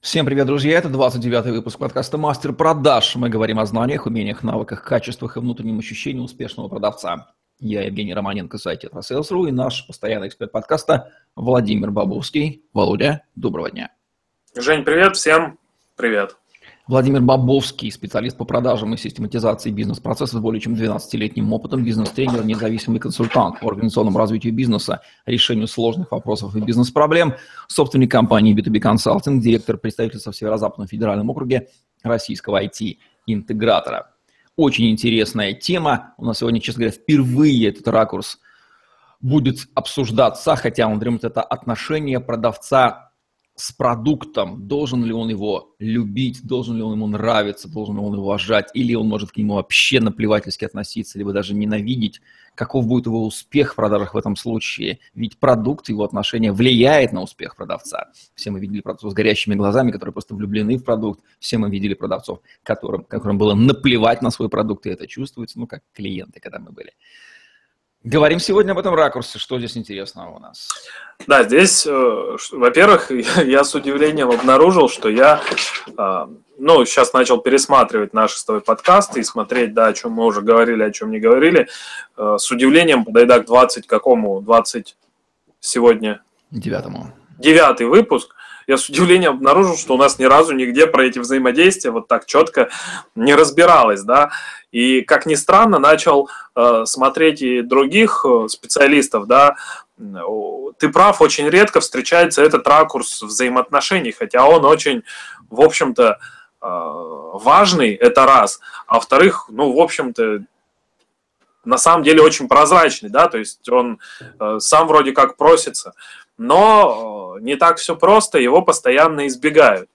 Всем привет, друзья! Это 29-й выпуск подкаста «Мастер продаж». Мы говорим о знаниях, умениях, навыках, качествах и внутреннем ощущении успешного продавца. Я Евгений Романенко, сайт Sales.ru и наш постоянный эксперт подкаста Владимир Бабовский. Володя, доброго дня! Жень, привет! Всем привет! Владимир Бабовский, специалист по продажам и систематизации бизнес-процессов с более чем 12-летним опытом, бизнес-тренер, независимый консультант по организационному развитию бизнеса, решению сложных вопросов и бизнес-проблем, собственник компании B2B Consulting, директор представительства в Северо-Западном федеральном округе российского IT-интегратора. Очень интересная тема. У нас сегодня, честно говоря, впервые этот ракурс будет обсуждаться, хотя он думает, это отношение продавца с продуктом, должен ли он его любить, должен ли он ему нравиться, должен ли он его уважать, или он может к нему вообще наплевательски относиться, либо даже ненавидеть, каков будет его успех в продажах в этом случае. Ведь продукт, его отношение влияет на успех продавца. Все мы видели продавцов с горящими глазами, которые просто влюблены в продукт. Все мы видели продавцов, которым, которым было наплевать на свой продукт, и это чувствуется, ну, как клиенты, когда мы были. Говорим сегодня об этом ракурсе. Что здесь интересного у нас? Да, здесь, э, во-первых, я с удивлением обнаружил, что я, э, ну, сейчас начал пересматривать наши с тобой подкасты и смотреть, да, о чем мы уже говорили, о чем не говорили. Э, с удивлением подойдя к 20 какому? 20 сегодня? Девятому. Девятый выпуск я с удивлением обнаружил, что у нас ни разу нигде про эти взаимодействия вот так четко не разбиралось, да. И, как ни странно, начал э, смотреть и других э, специалистов, да, ты прав, очень редко встречается этот ракурс взаимоотношений, хотя он очень, в общем-то, э, важный, это раз, а во-вторых, ну, в общем-то, на самом деле очень прозрачный, да, то есть он э, сам вроде как просится но э, не так все просто, его постоянно избегают.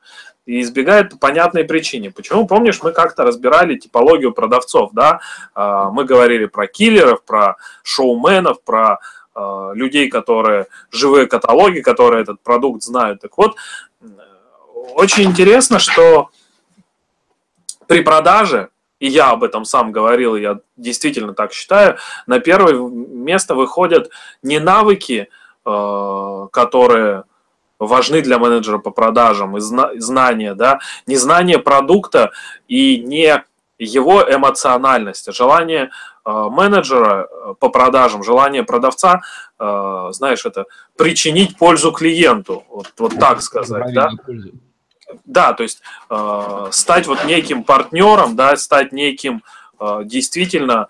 И избегают по понятной причине. Почему? Помнишь, мы как-то разбирали типологию продавцов, да? А, мы говорили про киллеров, про шоуменов, про э, людей, которые живые каталоги, которые этот продукт знают. Так вот, очень интересно, что при продаже, и я об этом сам говорил, я действительно так считаю, на первое место выходят не навыки, Э, которые важны для менеджера по продажам, и знания, да, не знание продукта и не его эмоциональность, а желание э, менеджера э, по продажам, желание продавца, знаешь, это причинить пользу клиенту, вот, вот так сказать, да? Да, то есть стать вот неким партнером, да, стать неким действительно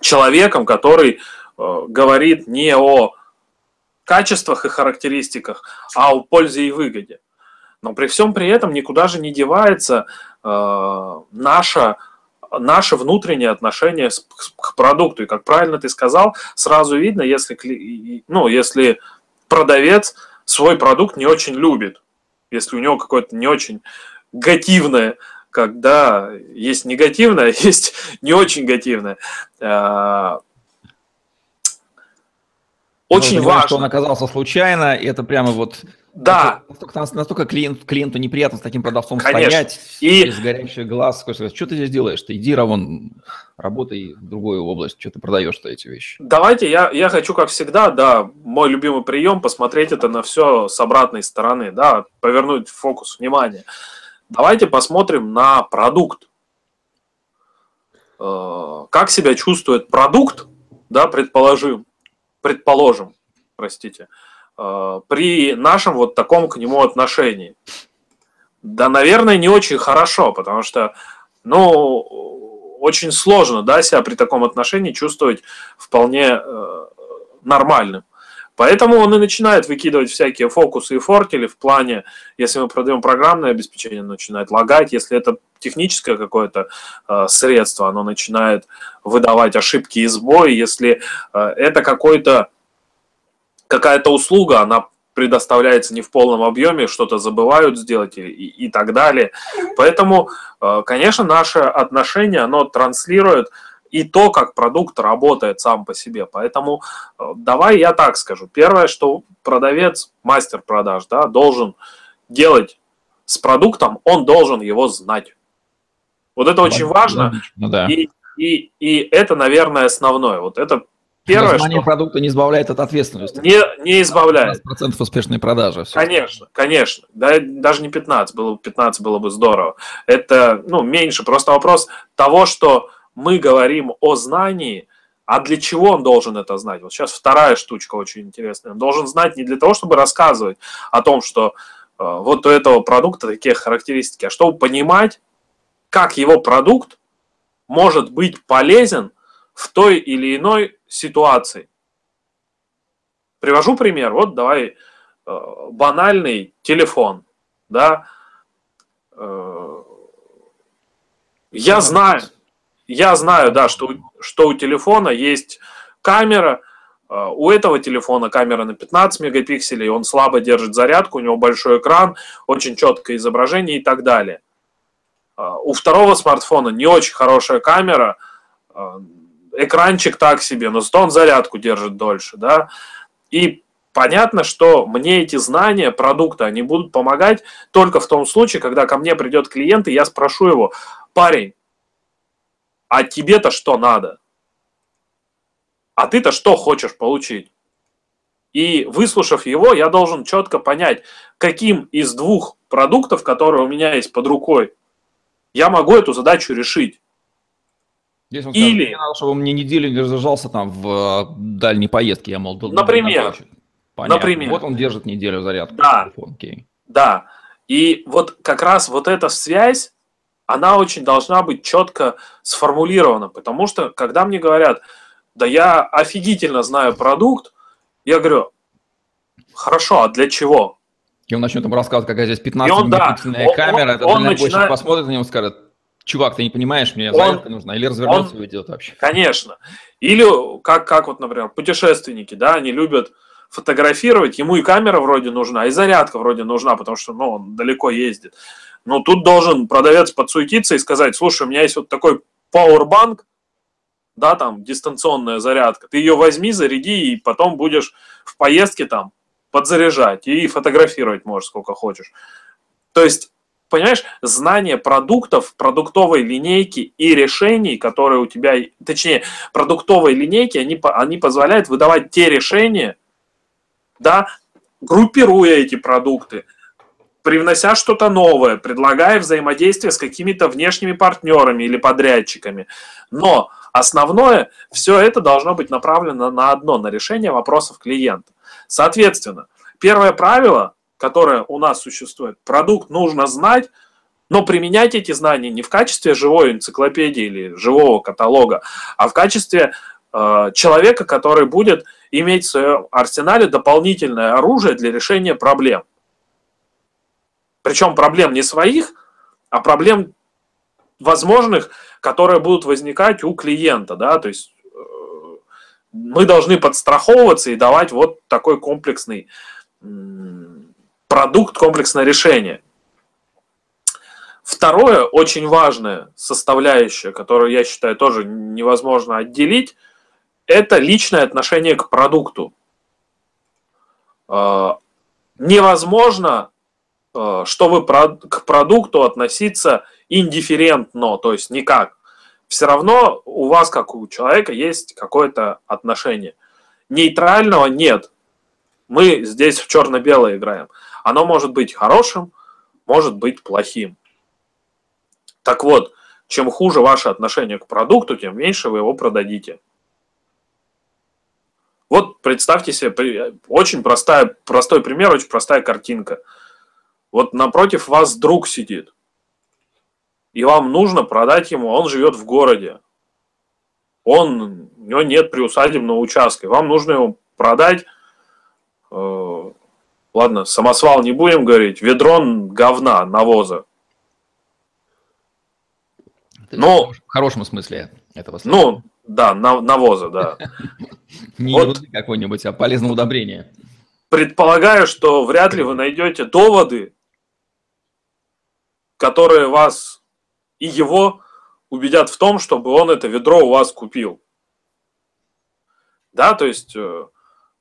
человеком, который Э, говорит не о качествах и характеристиках, а о пользе и выгоде. Но при всем при этом никуда же не девается э, наше, наше внутреннее отношение к продукту. И как правильно ты сказал, сразу видно, если, ну, если продавец свой продукт не очень любит, если у него какое-то не очень негативное когда есть негативное, есть не очень негативное. Э, очень важно. что он оказался случайно, и это прямо вот... Да. настолько, настолько клиент, клиенту неприятно с таким продавцом Конечно. стоять, и... без горящих глаз. Что ты здесь делаешь? Ты иди, Равон, работай в другую область, что ты продаешь-то эти вещи. Давайте, я, я хочу, как всегда, да, мой любимый прием, посмотреть это на все с обратной стороны, да, повернуть фокус внимания. Давайте посмотрим на продукт. Э, как себя чувствует продукт, да, предположим, предположим, простите, э, при нашем вот таком к нему отношении? Да, наверное, не очень хорошо, потому что, ну, очень сложно, да, себя при таком отношении чувствовать вполне э, нормальным. Поэтому он и начинает выкидывать всякие фокусы и фортили в плане, если мы продаем программное обеспечение, начинает лагать, если это техническое какое-то э, средство, оно начинает выдавать ошибки и сбои, если э, это какой-то какая-то услуга, она предоставляется не в полном объеме, что-то забывают сделать и, и, и так далее. Поэтому, э, конечно, наше отношение, оно транслирует и то, как продукт работает сам по себе. Поэтому э, давай я так скажу. Первое, что продавец, мастер продаж, да, должен делать с продуктом, он должен его знать. Вот это очень важно. Ну, да. и, и, и это, наверное, основное. Вот это первое, знание что... продукта не избавляет от ответственности. Не, не избавляет. процентов успешной продажи. Все. Конечно, конечно. Да, даже не 15, было, 15 было бы здорово. Это ну, меньше. Просто вопрос того, что мы говорим о знании, а для чего он должен это знать? Вот сейчас вторая штучка очень интересная. Он должен знать не для того, чтобы рассказывать о том, что э, вот у этого продукта такие характеристики, а чтобы понимать, как его продукт может быть полезен в той или иной ситуации. Привожу пример. Вот давай э, банальный телефон, да. Э, я знаю, я знаю, да, что, что у телефона есть камера, э, у этого телефона камера на 15 мегапикселей, он слабо держит зарядку, у него большой экран, очень четкое изображение и так далее. У второго смартфона не очень хорошая камера, экранчик так себе, но зато он зарядку держит дольше, да. И понятно, что мне эти знания продукта, они будут помогать только в том случае, когда ко мне придет клиент, и я спрошу его, парень, а тебе-то что надо? А ты-то что хочешь получить? И выслушав его, я должен четко понять, каким из двух продуктов, которые у меня есть под рукой, я могу эту задачу решить. Здесь он Или... Скажет, надо, чтобы он мне неделю не разжался там в э, дальней поездке, я мол... Например. Например. Вот он держит неделю зарядку. Да. Окей. Да. И вот как раз вот эта связь, она очень должна быть четко сформулирована, потому что когда мне говорят, да я офигительно знаю продукт, я говорю, хорошо, а для чего? И он начнет ему рассказывать, какая здесь 15 да, камера, он, этот он начинает... посмотрит на него и скажет, чувак, ты не понимаешь, мне он, заявка нужна, или развернется он, и уйдет вообще. Конечно. Или как, как вот, например, путешественники, да, они любят фотографировать, ему и камера вроде нужна, и зарядка вроде нужна, потому что, ну, он далеко ездит. Но тут должен продавец подсуетиться и сказать, слушай, у меня есть вот такой Powerbank, да, там, дистанционная зарядка, ты ее возьми, заряди, и потом будешь в поездке там подзаряжать и фотографировать можешь сколько хочешь. То есть понимаешь, знание продуктов, продуктовой линейки и решений, которые у тебя, точнее, продуктовой линейки, они, они позволяют выдавать те решения, да, группируя эти продукты, привнося что-то новое, предлагая взаимодействие с какими-то внешними партнерами или подрядчиками. Но основное, все это должно быть направлено на одно, на решение вопросов клиента. Соответственно, первое правило которая у нас существует. Продукт нужно знать, но применять эти знания не в качестве живой энциклопедии или живого каталога, а в качестве э, человека, который будет иметь в своем арсенале дополнительное оружие для решения проблем. Причем проблем не своих, а проблем возможных, которые будут возникать у клиента. Да? То есть э, мы должны подстраховываться и давать вот такой комплексный продукт, комплексное решение. Второе, очень важное составляющее, которое я считаю тоже невозможно отделить, это личное отношение к продукту. А, невозможно, чтобы к продукту относиться индифферентно, то есть никак. Все равно у вас, как у человека, есть какое-то отношение. Нейтрального нет. Мы здесь в черно-белое играем. Оно может быть хорошим, может быть плохим. Так вот, чем хуже ваше отношение к продукту, тем меньше вы его продадите. Вот представьте себе, очень простая, простой пример, очень простая картинка. Вот напротив вас друг сидит, и вам нужно продать ему, он живет в городе, он, у него нет приусадебного участка, вам нужно его продать э, ладно, самосвал не будем говорить, ведрон говна, навоза. ну, в хорошем смысле этого слова. Ну, да, навоза, да. Не вот, какой-нибудь, а полезное удобрение. Предполагаю, что вряд ли вы найдете доводы, которые вас и его убедят в том, чтобы он это ведро у вас купил. Да, то есть э,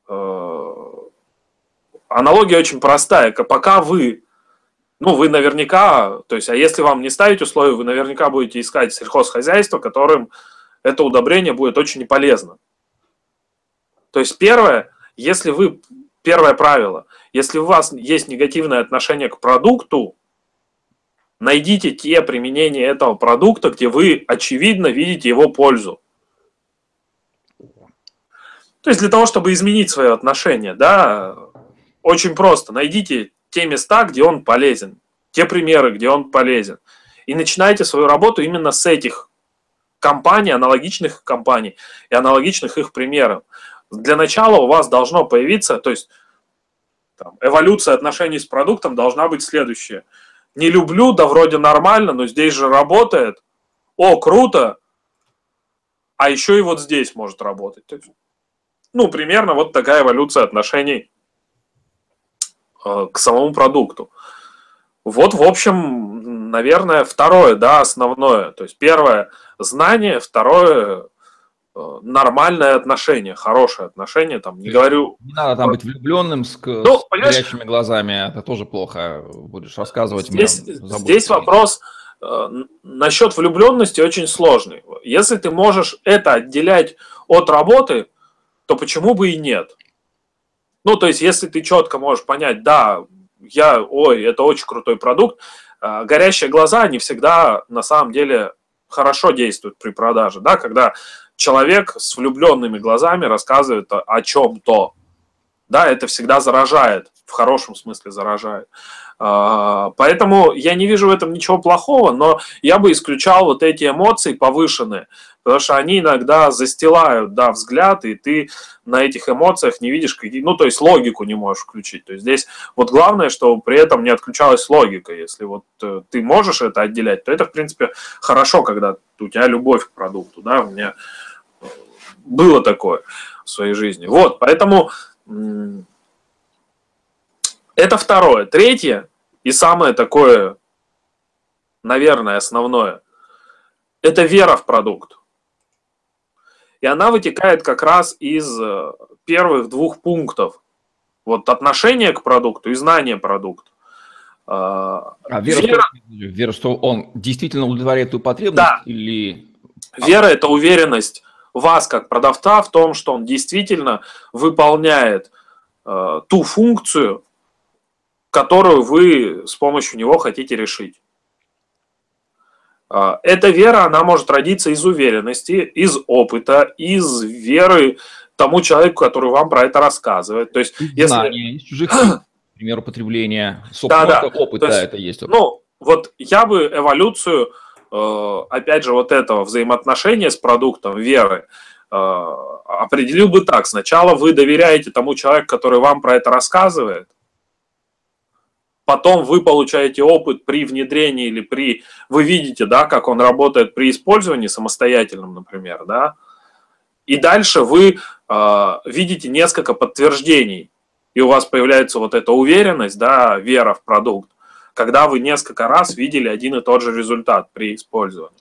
э, аналогия очень простая. Пока вы, ну, вы наверняка, то есть, а если вам не ставить условия, вы наверняка будете искать сельхозхозяйство, которым это удобрение будет очень полезно. То есть первое, если вы, первое правило, если у вас есть негативное отношение к продукту, найдите те применения этого продукта, где вы очевидно видите его пользу. То есть для того, чтобы изменить свое отношение, да, очень просто. Найдите те места, где он полезен, те примеры, где он полезен. И начинайте свою работу именно с этих компаний, аналогичных компаний и аналогичных их примеров. Для начала у вас должно появиться, то есть там, эволюция отношений с продуктом должна быть следующая. Не люблю, да вроде нормально, но здесь же работает. О, круто. А еще и вот здесь может работать. Ну, примерно вот такая эволюция отношений э, к самому продукту. Вот, в общем, наверное, второе, да, основное. То есть первое – знание, второе нормальное отношение, хорошее отношение, там, не говорю... Не надо там быть влюбленным с, ну, с горящими глазами, это тоже плохо, будешь рассказывать здесь, мне. Здесь вопрос э, насчет влюбленности очень сложный. Если ты можешь это отделять от работы, то почему бы и нет? Ну, то есть, если ты четко можешь понять, да, я, ой, это очень крутой продукт, э, горящие глаза, они всегда на самом деле хорошо действует при продаже, да, когда человек с влюбленными глазами рассказывает о, о чем-то, да, это всегда заражает, в хорошем смысле заражает. А, поэтому я не вижу в этом ничего плохого, но я бы исключал вот эти эмоции повышенные, потому что они иногда застилают, да, взгляд, и ты на этих эмоциях не видишь, какие, ну, то есть логику не можешь включить. То есть здесь вот главное, что при этом не отключалась логика. Если вот э, ты можешь это отделять, то это, в принципе, хорошо, когда у тебя любовь к продукту, да, у меня было такое в своей жизни. Вот, поэтому это второе. Третье, и самое такое, наверное, основное, это вера в продукт. И она вытекает как раз из э, первых двух пунктов. Вот отношение к продукту и знание продукта. А, а вера, вера... Что, вера, что он действительно удовлетворяет эту потребность? Да. Или... Вера – это уверенность вас, как продавца, в том, что он действительно выполняет э, ту функцию, которую вы с помощью него хотите решить. А, эта вера, она может родиться из уверенности, из опыта, из веры тому человеку, который вам про это рассказывает. То есть, если... Знания из чужих, например, употребления собственного да, да. опыта есть, это есть. Ну, вот я бы эволюцию, э, опять же, вот этого взаимоотношения с продуктом, веры, э, определил бы так. Сначала вы доверяете тому человеку, который вам про это рассказывает, потом вы получаете опыт при внедрении или при... Вы видите, да, как он работает при использовании самостоятельном, например, да, и дальше вы э, видите несколько подтверждений, и у вас появляется вот эта уверенность, да, вера в продукт, когда вы несколько раз видели один и тот же результат при использовании.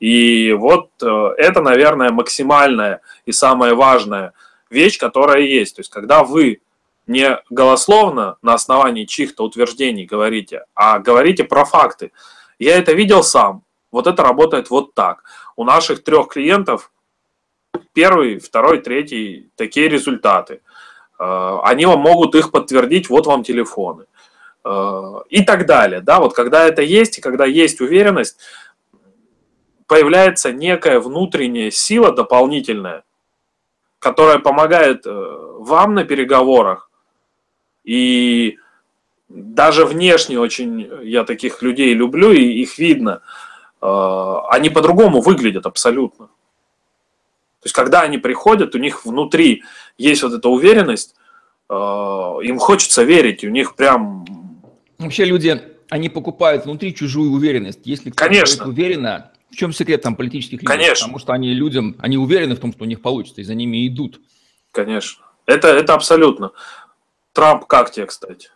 И вот э, это, наверное, максимальная и самая важная вещь, которая есть. То есть, когда вы не голословно на основании чьих-то утверждений говорите, а говорите про факты. Я это видел сам. Вот это работает вот так. У наших трех клиентов первый, второй, третий такие результаты. Э, они вам могут их подтвердить, вот вам телефоны. Э, и так далее. Да, вот когда это есть, и когда есть уверенность, появляется некая внутренняя сила дополнительная, которая помогает э, вам на переговорах и даже внешне очень я таких людей люблю, и их видно. Э, они по-другому выглядят абсолютно. То есть, когда они приходят, у них внутри есть вот эта уверенность, э, им хочется верить, у них прям... Вообще люди, они покупают внутри чужую уверенность. Если кто-то уверенно, в чем секрет там политических лидеров? Конечно. Потому что они людям, они уверены в том, что у них получится, и за ними идут. Конечно. Это, это абсолютно. Трамп как тебе, кстати?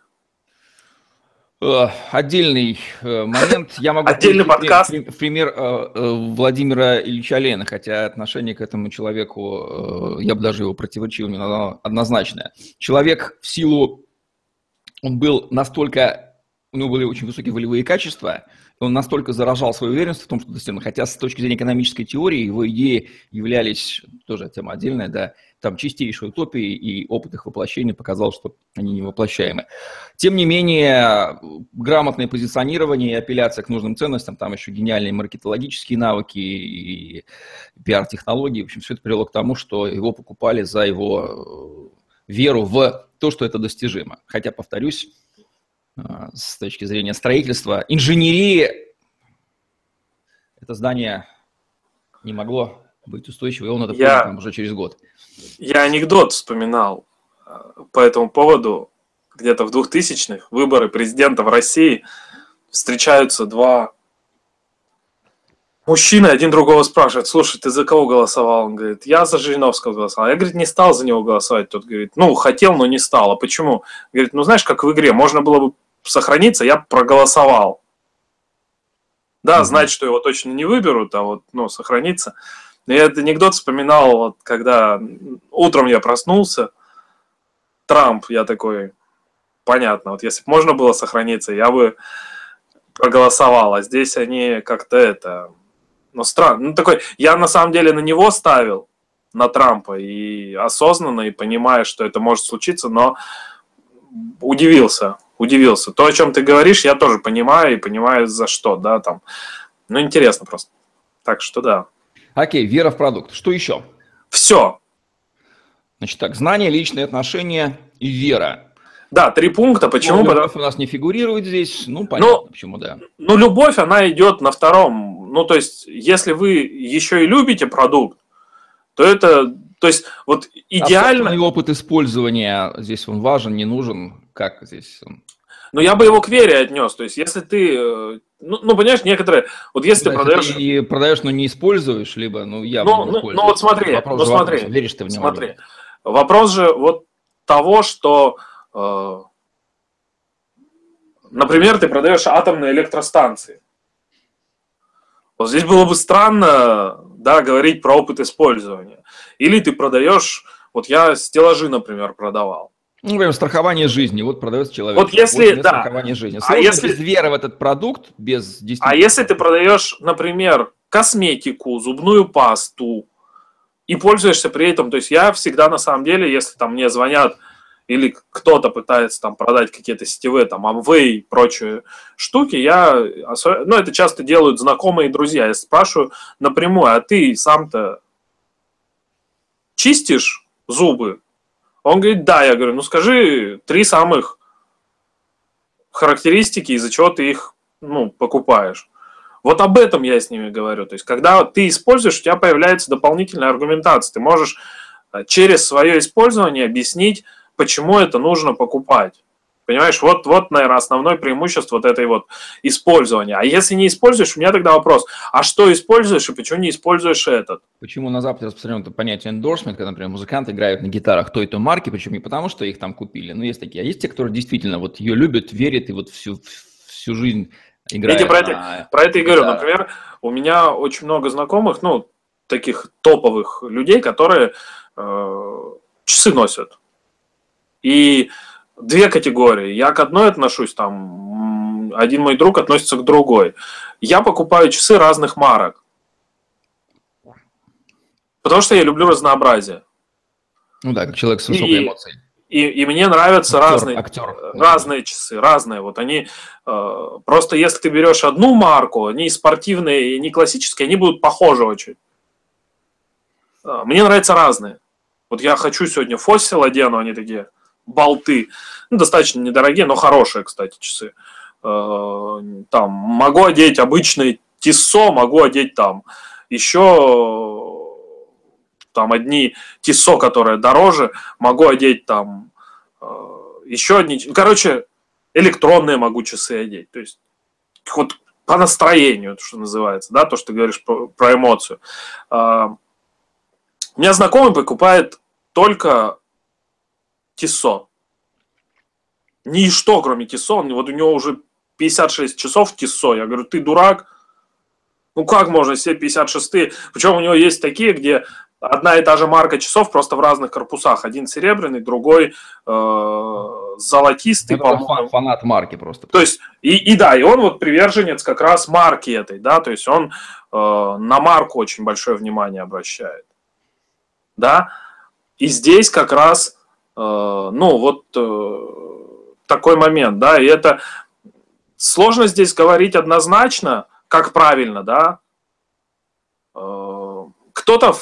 Э, отдельный э, момент. Я могу Отдельный подкаст. Пример э, Владимира Ильича Ленина, хотя отношение к этому человеку, я бы даже его противоречил, однозначное. Человек в силу, он был настолько у него были очень высокие волевые качества, он настолько заражал свою уверенность в том, что достигнул, хотя с точки зрения экономической теории его идеи являлись, тоже тема отдельная, да, там чистейшей утопией, и опыт их воплощения показал, что они не. Тем не менее, грамотное позиционирование апелляция к нужным ценностям, там еще гениальные маркетологические навыки и пиар-технологии, в общем, все это привело к тому, что его покупали за его э, веру в то, что это достижимо. Хотя, повторюсь, с точки зрения строительства. Инженерии это здание не могло быть устойчивым, и он это я, понял уже через год. Я анекдот вспоминал а, по этому поводу. Где-то в 2000-х выборы президента в России встречаются два мужчины, один другого спрашивает, слушай, ты за кого голосовал? Он говорит, я за Жириновского голосовал. Я, говорит, не стал за него голосовать. Тот говорит, ну, хотел, но не стал. А почему? Говорит, ну, знаешь, как в игре, можно было бы сохраниться, я проголосовал. Да, mm-hmm. знать, что его точно не выберут, а вот, ну, сохраниться. Но я этот анекдот вспоминал, вот, когда утром я проснулся, Трамп, я такой, понятно, вот если бы можно было сохраниться, я бы проголосовал, а здесь они как-то это, ну, странно, ну, такой, я на самом деле на него ставил, на Трампа, и осознанно, и понимая, что это может случиться, но удивился, удивился. То, о чем ты говоришь, я тоже понимаю и понимаю за что, да, там. Ну, интересно просто. Так что да. Окей, вера в продукт. Что еще? Все. Значит так, знание, личные отношения и вера. Да, три пункта. Почему? Ну, любовь у нас не фигурирует здесь. Ну, понятно, ну, почему, да. Ну, любовь, она идет на втором. Ну, то есть, если вы еще и любите продукт, то это, то есть, вот идеально... А опыт использования здесь он важен, не нужен. Как здесь он? Но я бы его к вере отнес. То есть, если ты, э, ну, ну понимаешь, некоторые, вот если да, ты продаешь... Ты продаешь, но не используешь, либо, ну, я ну, ну, ну, вот смотри, Вопрос ну, смотри, вопрос, веришь ты в него? Смотри, либо? вопрос же вот того, что, э, например, ты продаешь атомные электростанции. Вот здесь было бы странно, да, говорить про опыт использования. Или ты продаешь, вот я стеллажи, например, продавал. Ну, например, страхование жизни. Вот продается человек. Вот если, вот да. Страхование жизни. Сложно а если... без веры в этот продукт, без А если ты продаешь, например, косметику, зубную пасту, и пользуешься при этом, то есть я всегда на самом деле, если там мне звонят или кто-то пытается там продать какие-то сетевые, там, Amway и прочие штуки, я, ну, это часто делают знакомые и друзья. Я спрашиваю напрямую, а ты сам-то чистишь зубы? Он говорит, да. Я говорю, ну скажи три самых характеристики, из-за чего ты их ну, покупаешь. Вот об этом я с ними говорю. То есть, когда ты используешь, у тебя появляется дополнительная аргументация. Ты можешь э, через свое использование объяснить, почему это нужно покупать. Понимаешь, вот, вот, наверное, основное преимущество вот этой вот использования. А если не используешь, у меня тогда вопрос, а что используешь и почему не используешь этот? Почему на Западе распространено это понятие endorsement, когда, например, музыканты играют на гитарах той то марки, причем не потому, что их там купили, но есть такие, а есть те, которые действительно вот ее любят, верят и вот всю, всю жизнь играют Я про, это, про это и говорю. Например, у меня очень много знакомых, ну, таких топовых людей, которые э, часы носят. И две категории. Я к одной отношусь, там, один мой друг относится к другой. Я покупаю часы разных марок. Потому что я люблю разнообразие. Ну да, как человек с высокой и, эмоцией. И, и мне нравятся актер, разные, актер. разные часы, разные. Вот они э, просто если ты берешь одну марку, они спортивные и не классические, они будут похожи очень. Э, мне нравятся разные. Вот я хочу сегодня фосил одену, они такие болты. Ну, достаточно недорогие, но хорошие, кстати, часы. Э, там могу одеть обычный Тиссо, могу одеть там еще там одни Тиссо, которые дороже, могу одеть там э, еще одни, короче, электронные могу часы одеть. То есть вот по настроению, что называется, да, то, что ты говоришь про, про эмоцию. Э, у меня знакомый покупает только Тисо. Ничто, кроме Тисо. Вот у него уже 56 часов Тисо. Я говорю, ты дурак? Ну как можно себе 56? Причем у него есть такие, где одна и та же марка часов просто в разных корпусах. Один серебряный, другой э, золотистый, по-моему. Фанат марки просто. То есть, и, и да, и он вот приверженец как раз марки этой, да, то есть он э, на марку очень большое внимание обращает. Да, и здесь как раз, ну, вот э, такой момент, да, и это сложно здесь говорить однозначно, как правильно, да. Э, кто-то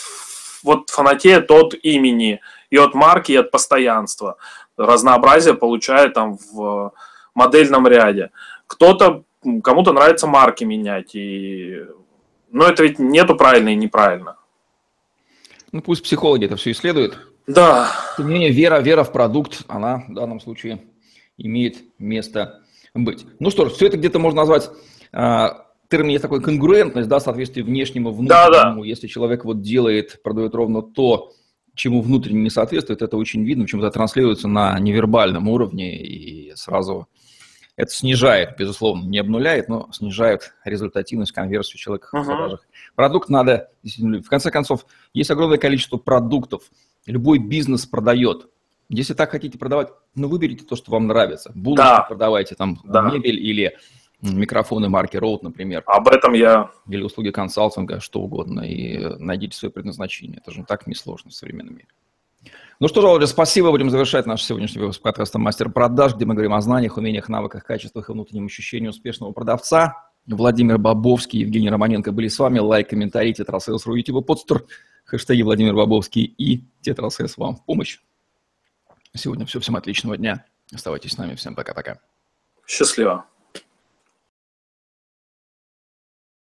вот фанатеет от имени, и от марки, и от постоянства. Разнообразие получает там в модельном ряде. Кто-то, кому-то нравится марки менять, и... но это ведь нету правильно и неправильно. Ну, пусть психологи это все исследуют. Да. Тем не менее, вера, вера в продукт, она в данном случае имеет место быть. Ну что ж, все это где-то можно назвать а, термин есть такой конгруентность, да, соответствие внешнему внутреннему. Да, да. Если человек вот делает, продает ровно то, чему внутренне не соответствует, это очень видно, почему это транслируется на невербальном уровне и сразу это снижает, безусловно, не обнуляет, но снижает результативность, конверсию человека uh-huh. в продажах. Продукт надо, в конце концов, есть огромное количество продуктов, любой бизнес продает. Если так хотите продавать, ну выберите то, что вам нравится. Булочки да. продавайте, там да. мебель или микрофоны марки Rode, например. Об этом я... Или услуги консалтинга, что угодно, и найдите свое предназначение. Это же так несложно в современном мире. Ну что ж, Володя, спасибо. Будем завершать наш сегодняшний выпуск подкаста «Мастер продаж», где мы говорим о знаниях, умениях, навыках, качествах и внутреннем ощущении успешного продавца. Владимир Бобовский, Евгений Романенко были с вами. Лайк, комментарий, tetrasales.ru, YouTube, Podster, хэштеги Владимир Бобовский и tetrasales вам в помощь. Сегодня все. Всем отличного дня. Оставайтесь с нами. Всем пока-пока. Счастливо.